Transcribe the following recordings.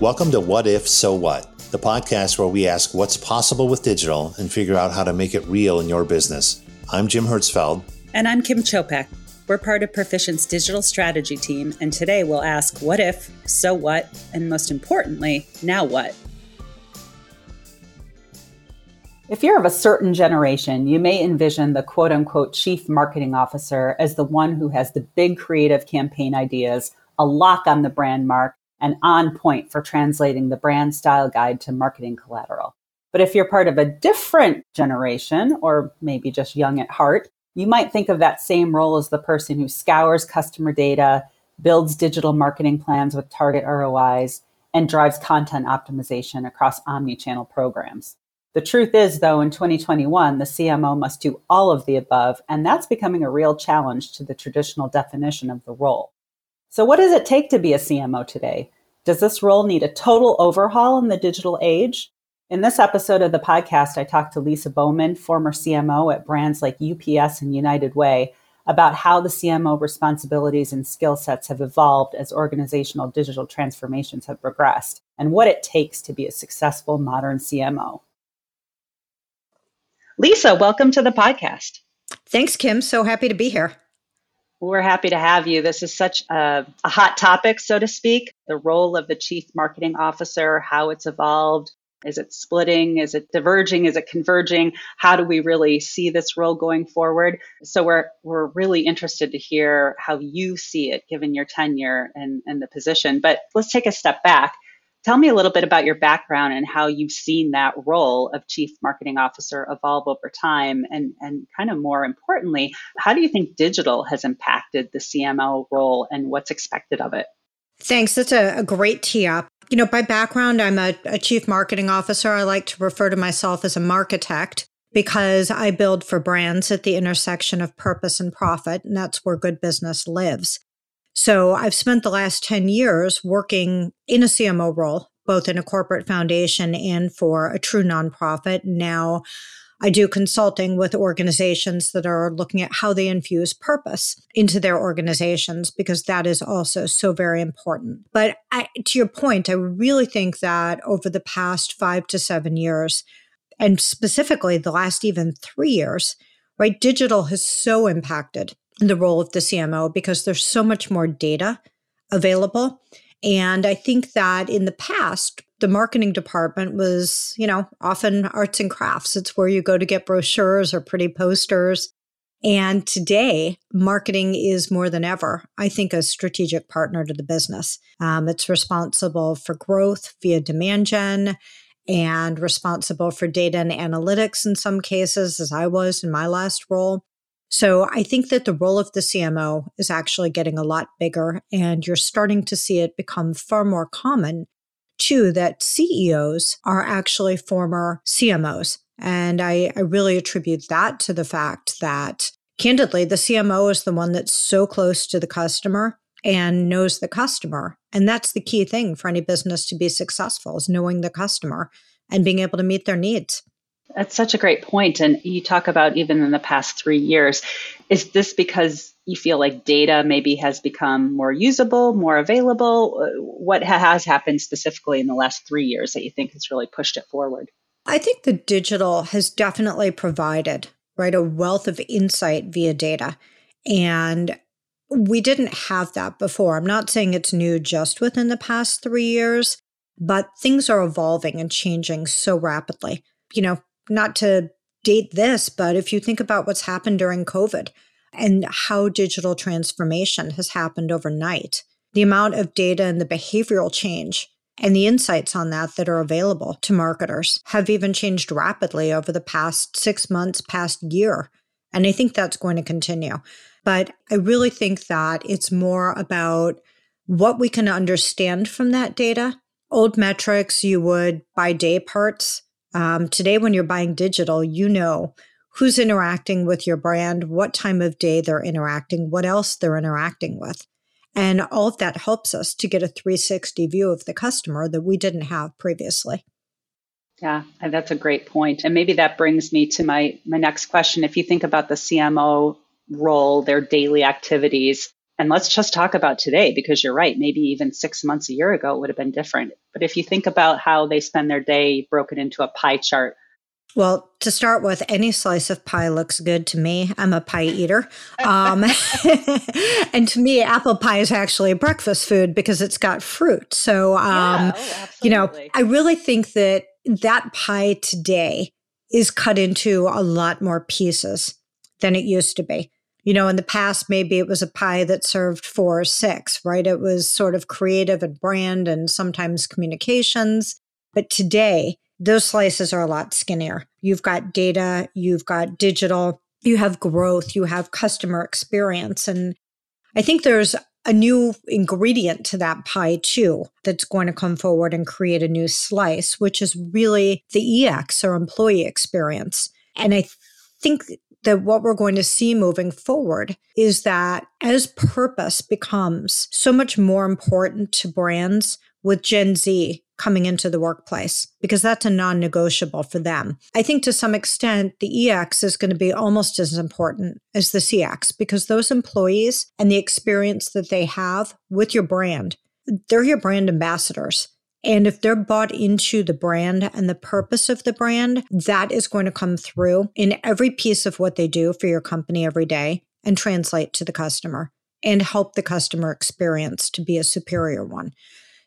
Welcome to What If, So What, the podcast where we ask what's possible with digital and figure out how to make it real in your business. I'm Jim Hertzfeld. And I'm Kim Czopek. We're part of Perficient's digital strategy team, and today we'll ask what if, so what, and most importantly, now what? If you're of a certain generation, you may envision the quote unquote chief marketing officer as the one who has the big creative campaign ideas, a lock on the brand mark, and on point for translating the brand style guide to marketing collateral. But if you're part of a different generation, or maybe just young at heart, you might think of that same role as the person who scours customer data, builds digital marketing plans with target ROIs, and drives content optimization across omni channel programs. The truth is, though, in 2021, the CMO must do all of the above, and that's becoming a real challenge to the traditional definition of the role. So, what does it take to be a CMO today? Does this role need a total overhaul in the digital age? In this episode of the podcast, I talked to Lisa Bowman, former CMO at brands like UPS and United Way, about how the CMO responsibilities and skill sets have evolved as organizational digital transformations have progressed, and what it takes to be a successful modern CMO. Lisa, welcome to the podcast. Thanks, Kim. So happy to be here. We're happy to have you. This is such a, a, hot topic, so to speak. The role of the chief marketing officer, how it's evolved. Is it splitting? Is it diverging? Is it converging? How do we really see this role going forward? So we're we're really interested to hear how you see it given your tenure and, and the position. But let's take a step back. Tell me a little bit about your background and how you've seen that role of chief marketing officer evolve over time. And, and kind of more importantly, how do you think digital has impacted the CMO role and what's expected of it? Thanks. That's a, a great tee up. You know, by background, I'm a, a chief marketing officer. I like to refer to myself as a marketect because I build for brands at the intersection of purpose and profit, and that's where good business lives. So I've spent the last 10 years working in a CMO role, both in a corporate foundation and for a true nonprofit. Now I do consulting with organizations that are looking at how they infuse purpose into their organizations because that is also so very important. But I, to your point, I really think that over the past five to seven years, and specifically the last even three years, right, digital has so impacted the role of the CMO because there's so much more data available. And I think that in the past, the marketing department was, you know, often arts and crafts. It's where you go to get brochures or pretty posters. And today, marketing is more than ever, I think, a strategic partner to the business. Um, it's responsible for growth via demand gen and responsible for data and analytics in some cases, as I was in my last role. So I think that the role of the CMO is actually getting a lot bigger, and you're starting to see it become far more common, too, that CEOs are actually former CMOs. And I, I really attribute that to the fact that, candidly, the CMO is the one that's so close to the customer and knows the customer. And that's the key thing for any business to be successful is knowing the customer and being able to meet their needs. That's such a great point. And you talk about even in the past three years. Is this because you feel like data maybe has become more usable, more available? Uh, what has happened specifically in the last three years that you think has really pushed it forward? I think the digital has definitely provided, right, a wealth of insight via data. And we didn't have that before. I'm not saying it's new just within the past three years, but things are evolving and changing so rapidly. You know, not to date this, but if you think about what's happened during COVID and how digital transformation has happened overnight, the amount of data and the behavioral change and the insights on that that are available to marketers have even changed rapidly over the past six months, past year. And I think that's going to continue. But I really think that it's more about what we can understand from that data. Old metrics, you would by day parts um, today, when you're buying digital, you know who's interacting with your brand, what time of day they're interacting, what else they're interacting with. And all of that helps us to get a 360 view of the customer that we didn't have previously. Yeah, that's a great point. And maybe that brings me to my, my next question. If you think about the CMO role, their daily activities, And let's just talk about today because you're right. Maybe even six months, a year ago, it would have been different. But if you think about how they spend their day broken into a pie chart, well, to start with, any slice of pie looks good to me. I'm a pie eater. Um, and to me, apple pie is actually a breakfast food because it's got fruit. So, um, yeah, oh, you know, I really think that that pie today is cut into a lot more pieces than it used to be. You know, in the past, maybe it was a pie that served four or six, right? It was sort of creative and brand and sometimes communications. But today, those slices are a lot skinnier. You've got data, you've got digital, you have growth, you have customer experience. And I think there's a new ingredient to that pie too that's going to come forward and create a new slice, which is really the EX or employee experience. And I think that what we're going to see moving forward is that as purpose becomes so much more important to brands with Gen Z coming into the workplace because that's a non negotiable for them. I think to some extent, the EX is going to be almost as important as the CX because those employees and the experience that they have with your brand, they're your brand ambassadors. And if they're bought into the brand and the purpose of the brand, that is going to come through in every piece of what they do for your company every day and translate to the customer and help the customer experience to be a superior one.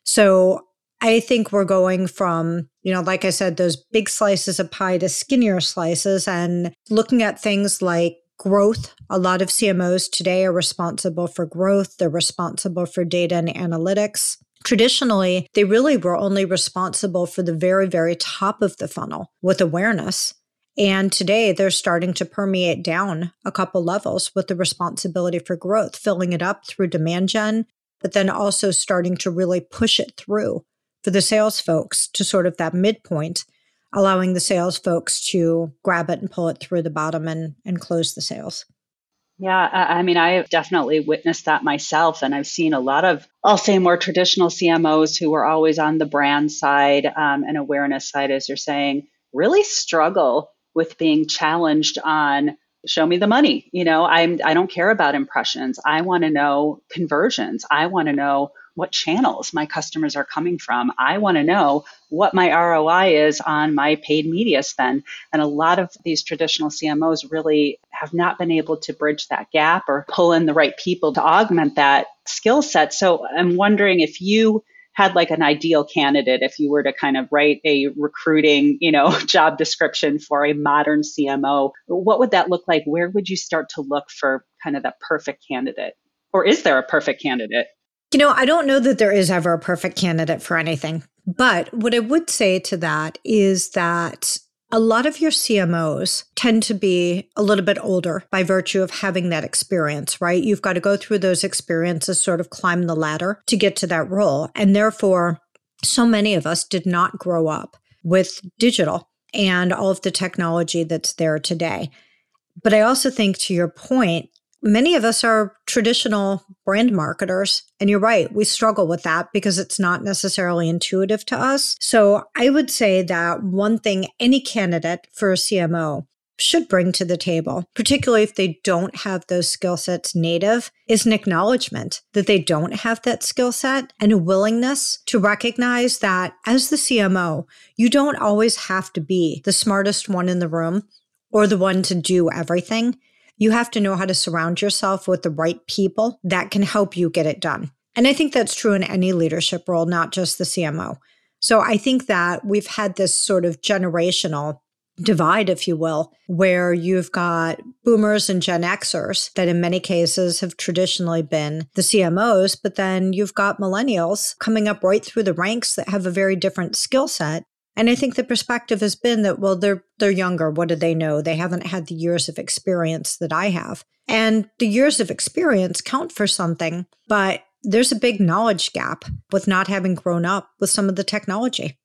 So I think we're going from, you know, like I said, those big slices of pie to skinnier slices and looking at things like growth. A lot of CMOs today are responsible for growth, they're responsible for data and analytics. Traditionally, they really were only responsible for the very, very top of the funnel with awareness. And today they're starting to permeate down a couple levels with the responsibility for growth, filling it up through demand gen, but then also starting to really push it through for the sales folks to sort of that midpoint, allowing the sales folks to grab it and pull it through the bottom and, and close the sales. Yeah, I mean, I have definitely witnessed that myself. And I've seen a lot of, I'll say, more traditional CMOs who were always on the brand side um, and awareness side, as you're saying, really struggle with being challenged on show me the money you know i'm i don't care about impressions i want to know conversions i want to know what channels my customers are coming from. I want to know what my ROI is on my paid media spend. And a lot of these traditional CMOs really have not been able to bridge that gap or pull in the right people to augment that skill set. So I'm wondering if you had like an ideal candidate if you were to kind of write a recruiting you know job description for a modern cmo what would that look like where would you start to look for kind of the perfect candidate or is there a perfect candidate you know, I don't know that there is ever a perfect candidate for anything. But what I would say to that is that a lot of your CMOs tend to be a little bit older by virtue of having that experience, right? You've got to go through those experiences, sort of climb the ladder to get to that role. And therefore, so many of us did not grow up with digital and all of the technology that's there today. But I also think, to your point, many of us are traditional brand marketers. And you're right, we struggle with that because it's not necessarily intuitive to us. So I would say that one thing any candidate for a CMO should bring to the table, particularly if they don't have those skill sets native, is an acknowledgement that they don't have that skill set and a willingness to recognize that as the CMO, you don't always have to be the smartest one in the room or the one to do everything you have to know how to surround yourself with the right people that can help you get it done. And I think that's true in any leadership role, not just the CMO. So I think that we've had this sort of generational divide, if you will, where you've got boomers and Gen Xers that in many cases have traditionally been the CMOs, but then you've got millennials coming up right through the ranks that have a very different skill set and I think the perspective has been that, well, they're they're younger. What do they know? They haven't had the years of experience that I have. And the years of experience count for something, but there's a big knowledge gap with not having grown up with some of the technology.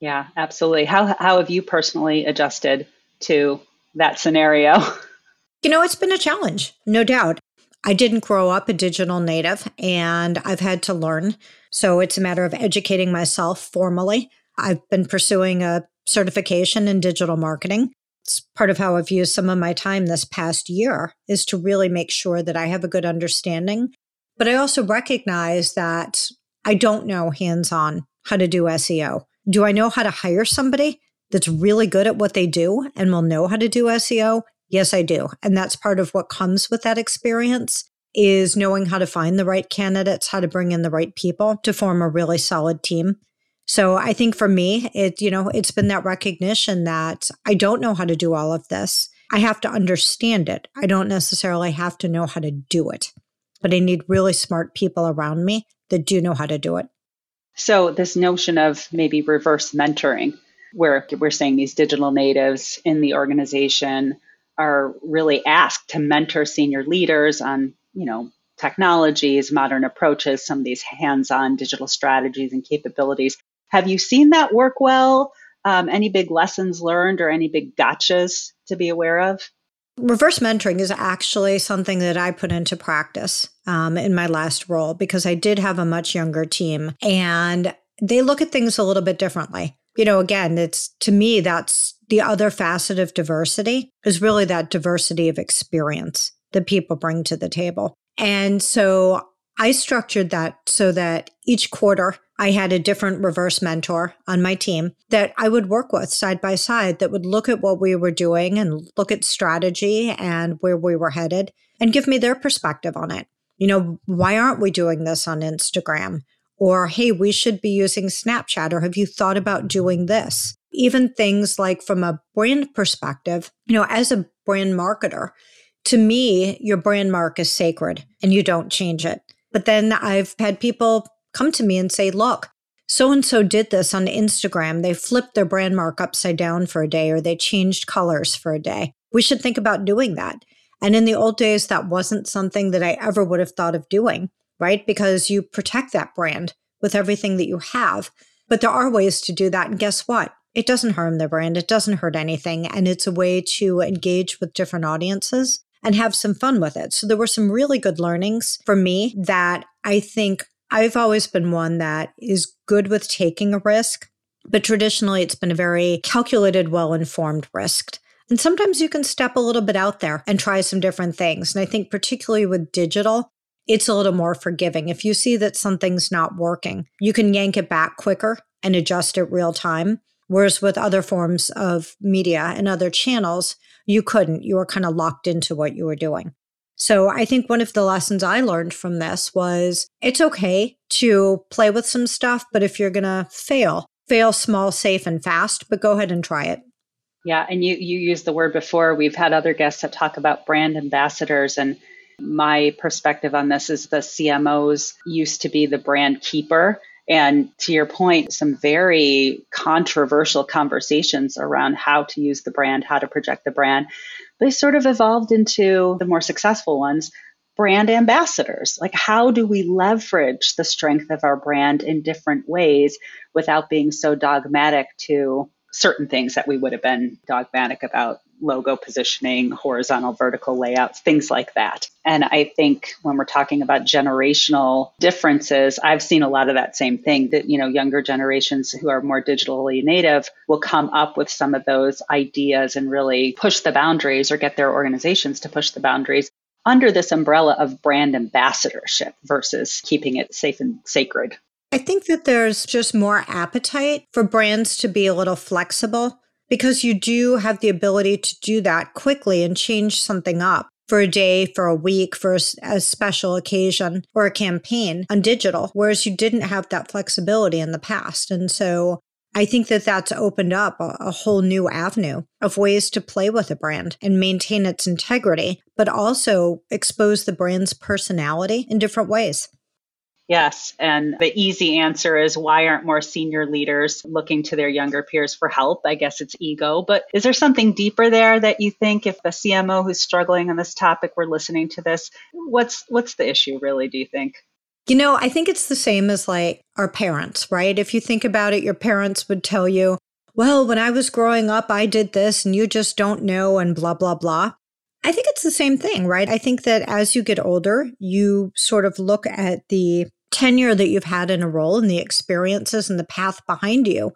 Yeah, absolutely. How how have you personally adjusted to that scenario? You know, it's been a challenge, no doubt. I didn't grow up a digital native and I've had to learn. So it's a matter of educating myself formally I've been pursuing a certification in digital marketing. It's part of how I've used some of my time this past year is to really make sure that I have a good understanding But I also recognize that I don't know hands on how to do SEO. Do I know how to hire somebody that's really good at what they do and will know how to do SEO? Yes, I do. And that's part of what comes with that experience is knowing how to find the right candidates, how to bring in the right people to form a really solid team. So I think for me, it, you know, it's been that recognition that I don't know how to do all of this. I have to understand it. I don't necessarily have to know how to do it, but I need really smart people around me that do know how to do it. So this notion of maybe reverse mentoring, where we're saying these digital natives in the organization are really asked to mentor senior leaders on, you know, technologies, modern approaches, some of these hands-on digital strategies and capabilities. Have you seen that work well? Um, any big lessons learned or any big gotchas to be aware of? Reverse mentoring is actually something that I put into practice um, in my last role because I did have a much younger team and they look at things a little bit differently. You know, again, it's to me, that's the other facet of diversity is really that diversity of experience that people bring to the table. And so I structured that so that each quarter I had a different reverse mentor on my team that I would work with side by side that would look at what we were doing and look at strategy and where we were headed and give me their perspective on it. You know, why aren't we doing this on Instagram? Or, hey, we should be using Snapchat, or have you thought about doing this? Even things like from a brand perspective, you know, as a brand marketer, to me, your brand mark is sacred and you don't change it. But then I've had people come to me and say, look, so and so did this on Instagram. They flipped their brand mark upside down for a day or they changed colors for a day. We should think about doing that. And in the old days, that wasn't something that I ever would have thought of doing, right? Because you protect that brand with everything that you have. But there are ways to do that. And guess what? It doesn't harm the brand, it doesn't hurt anything. And it's a way to engage with different audiences and have some fun with it. So there were some really good learnings for me that I think I've always been one that is good with taking a risk, but traditionally it's been a very calculated, well informed risk. And sometimes you can step a little bit out there and try some different things. And I think, particularly with digital, it's a little more forgiving. If you see that something's not working, you can yank it back quicker and adjust it real time. Whereas with other forms of media and other channels, you couldn't. You were kind of locked into what you were doing. So I think one of the lessons I learned from this was it's okay to play with some stuff, but if you're going to fail, fail small, safe, and fast, but go ahead and try it. Yeah, and you you used the word before. We've had other guests that talk about brand ambassadors and my perspective on this is the CMOs used to be the brand keeper and to your point, some very controversial conversations around how to use the brand, how to project the brand they sort of evolved into the more successful ones brand ambassadors. Like, how do we leverage the strength of our brand in different ways without being so dogmatic to certain things that we would have been dogmatic about logo positioning, horizontal, vertical layouts, things like that. And I think when we're talking about generational differences, I've seen a lot of that same thing that, you know, younger generations who are more digitally native will come up with some of those ideas and really push the boundaries or get their organizations to push the boundaries under this umbrella of brand ambassadorship versus keeping it safe and sacred. I think that there's just more appetite for brands to be a little flexible because you do have the ability to do that quickly and change something up for a day, for a week, for a, special occasion or a campaign on digital, whereas you didn't have that flexibility in the past. And so I think that that's opened up a, a, whole new avenue of ways to play with a brand and maintain its integrity, but also expose the brand's personality in different ways. Yes. And the easy answer is why aren't more senior leaders looking to their younger peers for help? I guess it's ego. But is there something deeper there that you think if a CMO who's struggling on this topic were listening to this, what's what's the issue really, do you think? You know, I think it's the same as like our parents, right? If you think about it, your parents would tell you, well, when I was growing up, I did this and you just don't know and blah, blah, blah. I think it's the same thing, right? I think that as you get older, you sort of look at the tenure that you've had in a role and the experiences and the path behind you.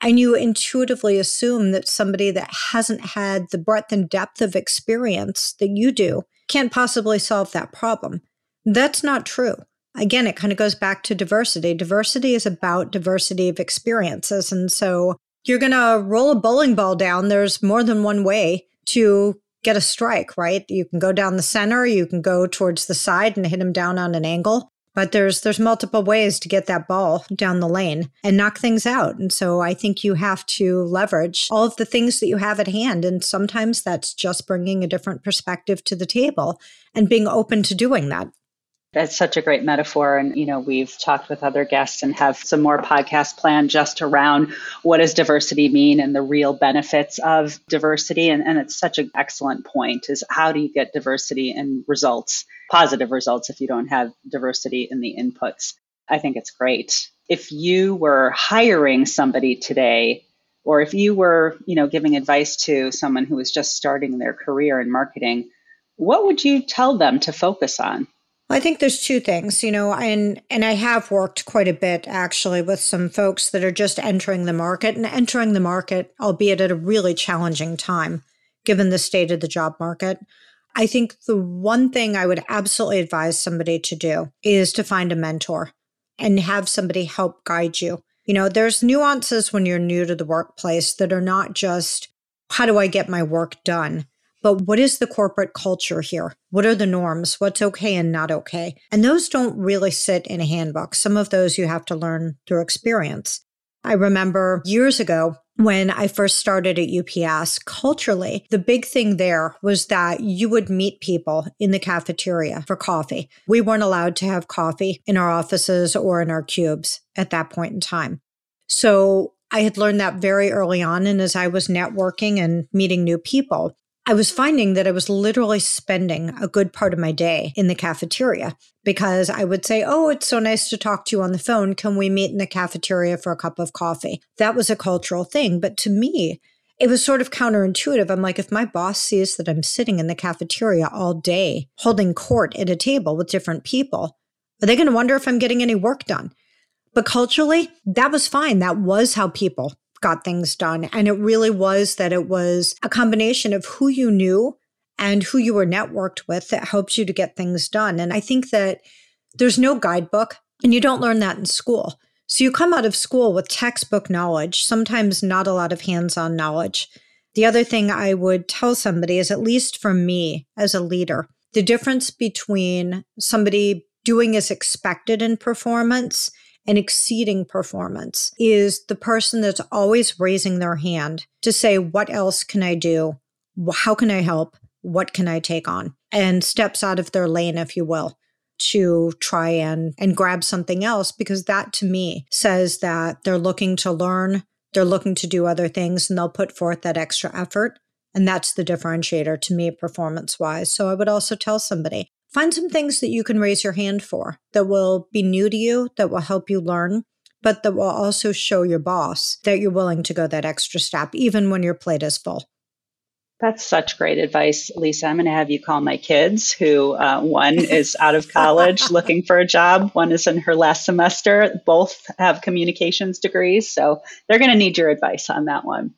And you intuitively assume that somebody that hasn't had the breadth and depth of experience that you do can't possibly solve that problem. That's not true. Again, it kind of goes back to diversity. Diversity is about diversity of experiences. And so you're going to roll a bowling ball down. There's more than one way to get a strike, right? You can go down the center, you can go towards the side and hit him down on an angle. But there's there's multiple ways to get that ball down the lane and knock things out. And so I think you have to leverage all of the things that you have at hand and sometimes that's just bringing a different perspective to the table and being open to doing that. That's such a great metaphor. And, you know, we've talked with other guests and have some more podcasts planned just around what does diversity mean and the real benefits of diversity. And, and it's such an excellent point is how do you get diversity and results, positive results if you don't have diversity in the inputs? I think it's great. If you were hiring somebody today, or if you were, you know, giving advice to someone who was just starting their career in marketing, what would you tell them to focus on? I think there's two things, you know, and and I have worked quite a bit actually with some folks that are just entering the market and entering the market, albeit at a really challenging time given the state of the job market. I think the one thing I would absolutely advise somebody to do is to find a mentor and have somebody help guide you. You know, there's nuances when you're new to the workplace that are not just how do I get my work done? But what is the corporate culture here? What are the norms? What's okay and not okay? And those don't really sit in a handbook. Some of those you have to learn through experience. I remember years ago when I first started at UPS, culturally, the big thing there was that you would meet people in the cafeteria for coffee. We weren't allowed to have coffee in our offices or in our cubes at that point in time. So I had learned that very early on. And as I was networking and meeting new people, I was finding that I was literally spending a good part of my day in the cafeteria because I would say, Oh, it's so nice to talk to you on the phone. Can we meet in the cafeteria for a cup of coffee? That was a cultural thing. But to me, it was sort of counterintuitive. I'm like, if my boss sees that I'm sitting in the cafeteria all day holding court at a table with different people, are they going to wonder if I'm getting any work done? But culturally, that was fine. That was how people got things done. And it really was that it was a combination of who you knew and who you were networked with that helps you to get things done. And I think that there's no guidebook, and you don't learn that in school. So you come out of school with textbook knowledge, sometimes not a lot of hands on knowledge. The other thing I would tell somebody is, at least for me as a leader, the difference between somebody doing as expected in performance and exceeding performance is the person that's always raising their hand to say, What else can I do? How can I help? What can I take on? And steps out of their lane, if you will, to try and, and grab something else, because that to me says that they're looking to learn, they're looking to do other things, and they'll put forth that extra effort. And that's the differentiator to me, performance wise. So I would also tell somebody Find some things that you can raise your hand for that will be new to you, that will help you learn, but that will also show your boss that you're willing to go that extra step, even when your plate is full. That's such great advice, Lisa. I'm going to have you call my kids, who uh, one is out of college looking for a job, one is in her last semester. Both have communications degrees. So they're going to need your advice on that one.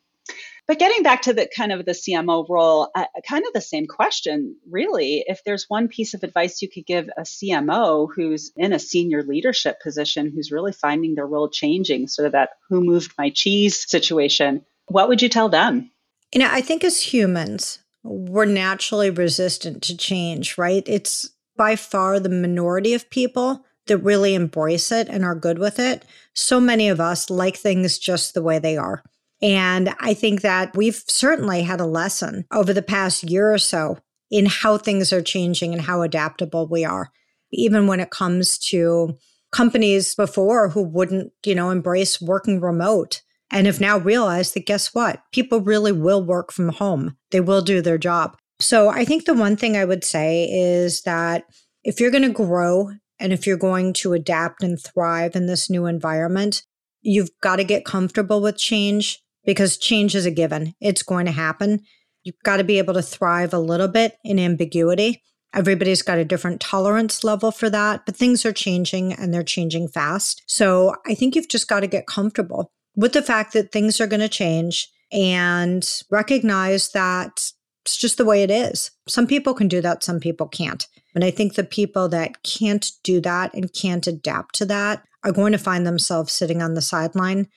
But getting back to the kind of the CMO role, uh, kind of the same question, really. If there's one piece of advice you could give a CMO who's in a senior leadership position, who's really finding their role changing, sort of that who moved my cheese situation, what would you tell them? You know, I think as humans, we're naturally resistant to change, right? It's by far the minority of people that really embrace it and are good with it. So many of us like things just the way they are. And I think that we've certainly had a lesson over the past year or so in how things are changing and how adaptable we are, even when it comes to companies before who wouldn't, you know, embrace working remote and have now realized that guess what? People really will work from home. They will do their job. So I think the one thing I would say is that if you're going to grow and if you're going to adapt and thrive in this new environment, you've got to get comfortable with change because change is a given. It's going to happen. You've got to be able to thrive a little bit in ambiguity. Everybody's got a different tolerance level for that, but things are changing and they're changing fast. So I think you've just got to get comfortable with the fact that things are going to change and recognize that It's just the way it is. Some people can do that, some people can't. And I think the people that can't do that and can't adapt to that are going to find themselves sitting on the sideline.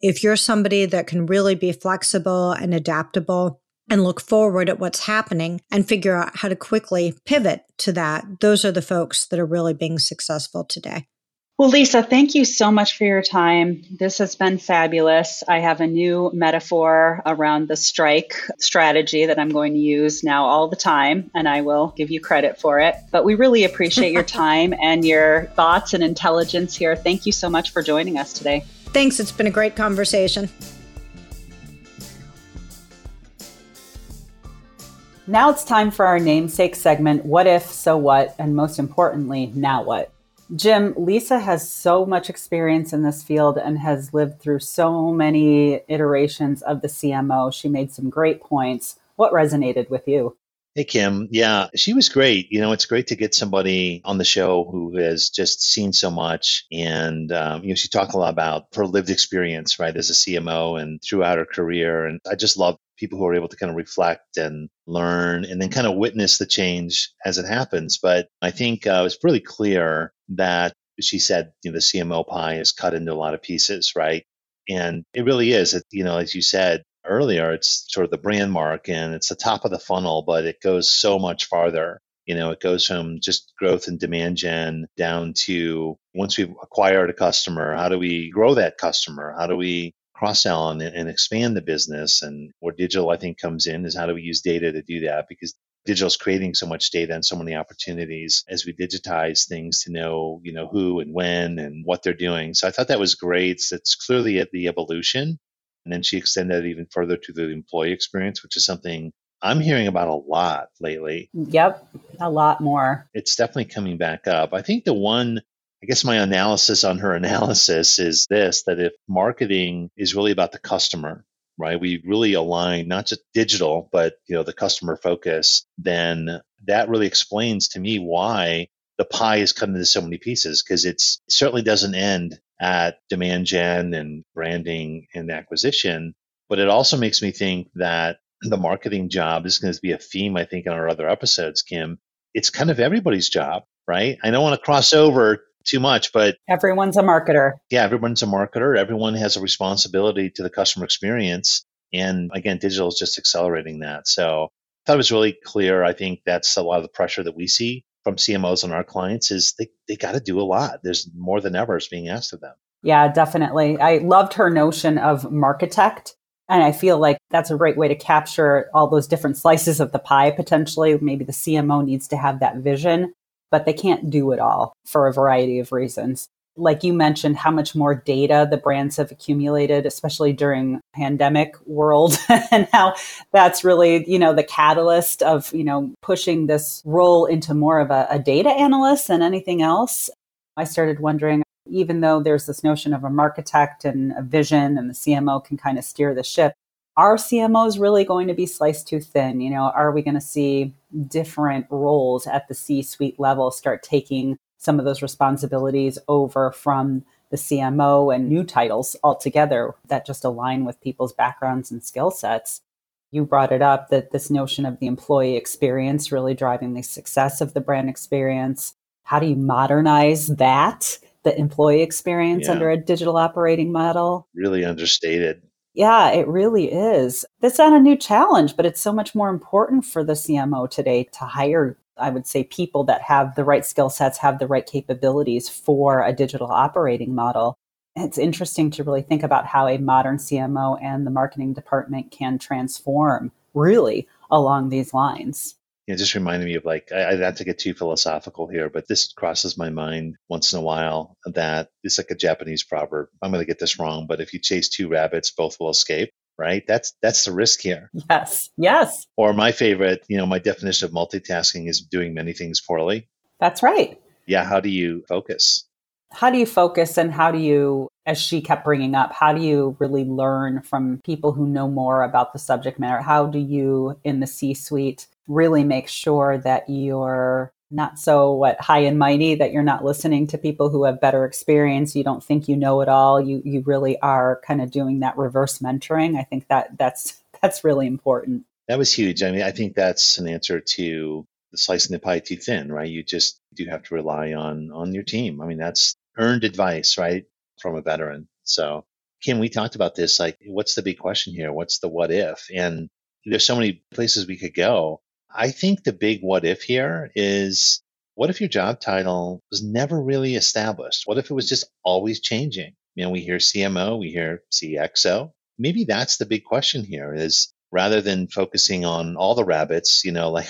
If you're somebody that can really be flexible and adaptable and look forward at what's happening and figure out how to quickly pivot to that, those are the folks that are really being successful today. Well, Lisa, thank you so much for your time. This has been fabulous. I have a new metaphor around the strike strategy that I'm going to use now all the time, and I will give you credit for it. But we really appreciate your time and your thoughts and intelligence here. Thank you so much for joining us today. Thanks. It's been a great conversation. Now it's time for our namesake segment What If, So What, and most importantly, Now What? Jim, Lisa has so much experience in this field and has lived through so many iterations of the CMO. She made some great points. What resonated with you? Hey, Kim. Yeah, she was great. You know, it's great to get somebody on the show who has just seen so much. And, um, you know, she talked a lot about her lived experience, right, as a CMO and throughout her career. And I just love people who are able to kind of reflect and learn and then kind of witness the change as it happens. But I think uh, it's really clear that she said, you know, the CMO pie is cut into a lot of pieces, right? And it really is. You know, as you said, earlier, it's sort of the brand mark and it's the top of the funnel, but it goes so much farther. You know, it goes from just growth and demand gen down to once we've acquired a customer, how do we grow that customer? How do we cross sell and, and expand the business? And where digital, I think, comes in is how do we use data to do that? Because digital is creating so much data and so many opportunities as we digitize things to know, you know, who and when and what they're doing. So I thought that was great. It's clearly at the evolution and then she extended it even further to the employee experience, which is something I'm hearing about a lot lately. Yep, a lot more. It's definitely coming back up. I think the one I guess my analysis on her analysis is this that if marketing is really about the customer, right? We really align not just digital, but you know, the customer focus, then that really explains to me why the pie is cut into so many pieces because it certainly doesn't end at demand gen and branding and acquisition. But it also makes me think that the marketing job is going to be a theme, I think, in our other episodes, Kim. It's kind of everybody's job, right? I don't want to cross over too much, but everyone's a marketer. Yeah, everyone's a marketer. Everyone has a responsibility to the customer experience. And again, digital is just accelerating that. So I thought it was really clear. I think that's a lot of the pressure that we see from CMOs and our clients is they, they got to do a lot. There's more than ever is being asked of them. Yeah, definitely. I loved her notion of marketect. And I feel like that's a great way to capture all those different slices of the pie potentially. Maybe the CMO needs to have that vision, but they can't do it all for a variety of reasons like you mentioned how much more data the brands have accumulated especially during pandemic world and how that's really you know the catalyst of you know pushing this role into more of a, a data analyst than anything else. I started wondering even though there's this notion of a architect and a vision and the cmo can kind of steer the ship are cmos really going to be sliced too thin? You know are we going to see different roles at the c suite level start taking some of those responsibilities over from the CMO and new titles altogether that just align with people's backgrounds and skill sets. You brought it up that this notion of the employee experience really driving the success of the brand experience. How do you modernize that, the employee experience yeah. under a digital operating model? Really understated. Yeah, it really is. It's not a new challenge, but it's so much more important for the CMO today to hire I would say people that have the right skill sets, have the right capabilities for a digital operating model. It's interesting to really think about how a modern CMO and the marketing department can transform really along these lines. Yeah, it just reminded me of like, I, I not to get too philosophical here, but this crosses my mind once in a while that it's like a Japanese proverb. I'm going to get this wrong, but if you chase two rabbits, both will escape right? That's that's the risk here. Yes. Yes. Or my favorite, you know, my definition of multitasking is doing many things poorly. That's right. Yeah, how do you focus? How do you focus and how do you as she kept bringing up, how do you really learn from people who know more about the subject matter? How do you in the C-suite really make sure that you're not so what high and mighty that you're not listening to people who have better experience you don't think you know it all you you really are kind of doing that reverse mentoring i think that that's that's really important That was huge. I mean, I think that's an answer to the slicing the pie too thin, right? You just do have to rely on on your team. I mean, that's earned advice, right, from a veteran. So, Kim, we talked about this. Like, what's the big question here? What's the what if? And there's so many places we could go. I think the big what if here is what if your job title was never really established? What if it was just always changing? You know, we hear CMO, we hear CXO. Maybe that's the big question here is rather than focusing on all the rabbits, you know, like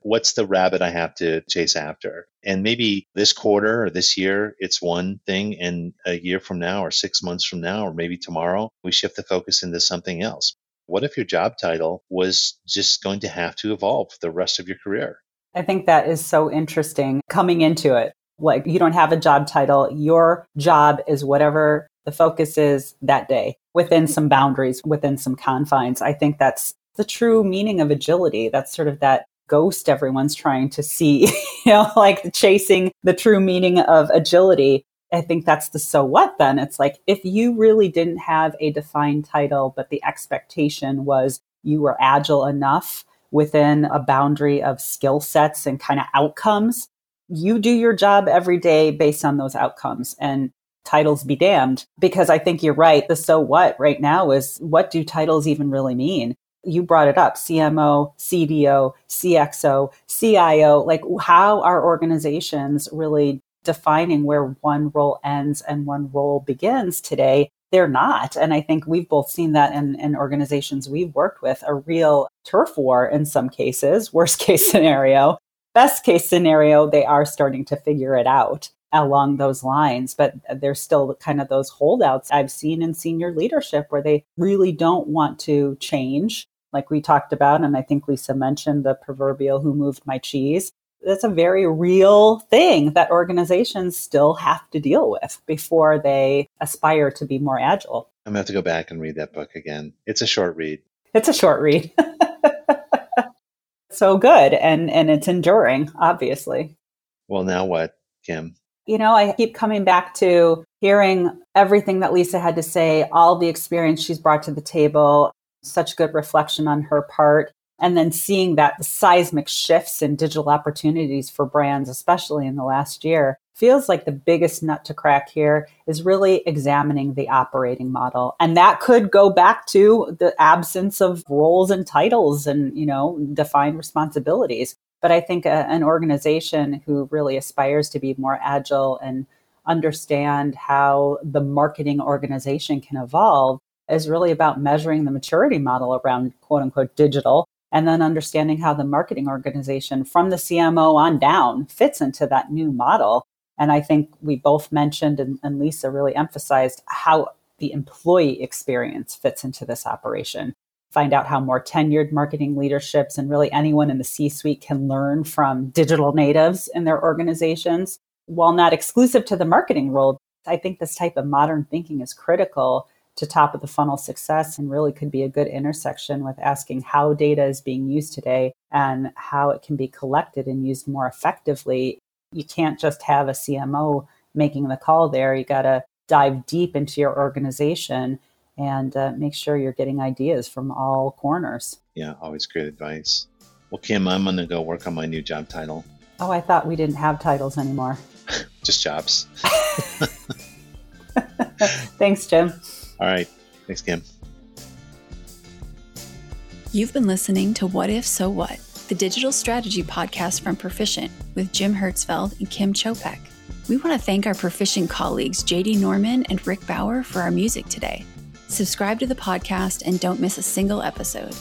what's the rabbit I have to chase after? And maybe this quarter or this year, it's one thing. And a year from now, or six months from now, or maybe tomorrow, we shift the focus into something else. What if your job title was just going to have to evolve the rest of your career? I think that is so interesting coming into it. Like you don't have a job title. Your job is whatever the focus is that day within some boundaries, within some confines. I think that's the true meaning of agility. That's sort of that ghost everyone's trying to see, you know, like chasing the true meaning of agility. I think that's the so what then. It's like if you really didn't have a defined title, but the expectation was you were agile enough within a boundary of skill sets and kind of outcomes, you do your job every day based on those outcomes. And titles be damned because I think you're right. The so what right now is what do titles even really mean? You brought it up CMO, CDO, CXO, CIO. Like, how are organizations really defining where one role ends and one role begins today? They're not. And I think we've both seen that in, in organizations we've worked with a real turf war in some cases, worst case scenario. Best case scenario, they are starting to figure it out along those lines, but there's still kind of those holdouts I've seen in senior leadership where they really don't want to change, like we talked about. And I think Lisa mentioned the proverbial who moved my cheese. That's a very real thing that organizations still have to deal with before they aspire to be more agile. I'm going to have to go back and read that book again. It's a short read. It's a short read. so good. And, and it's enduring, obviously. Well, now what, Kim? You know, I keep coming back to hearing everything that Lisa had to say, all the experience she's brought to the table, such good reflection on her part. And then seeing that the seismic shifts in digital opportunities for brands, especially in the last year, feels like the biggest nut to crack here is really examining the operating model. And that could go back to the absence of roles and titles and, you know, defined responsibilities. But I think a, an organization who really aspires to be more agile and understand how the marketing organization can evolve is really about measuring the maturity model around quote unquote digital and then understanding how the marketing organization from the CMO on down fits into that new model. And I think we both mentioned, and, and Lisa really emphasized how the employee experience fits into this operation find out how more tenured marketing leaderships and really anyone in the C suite can learn from digital natives in their organizations. While not exclusive to the marketing role, I think this type of modern thinking is critical to top of the funnel success and really could be a good intersection with asking how data is being used today and how it can be collected and used more effectively. You can't just have a CMO making the call there. You got to dive deep into your organization and uh, make sure you're getting ideas from all corners. Yeah, always great advice. Well, Kim, I'm going to go work on my new job title. Oh, I thought we didn't have titles anymore. Just jobs. Thanks, Jim. All right. Thanks, Kim. You've been listening to What If So What, the digital strategy podcast from Perficient with Jim Hertzfeld and Kim Czopek. We want to thank our Perficient colleagues, JD Norman and Rick Bauer, for our music today. Subscribe to the podcast and don't miss a single episode.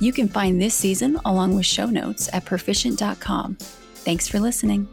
You can find this season along with show notes at perficient.com. Thanks for listening.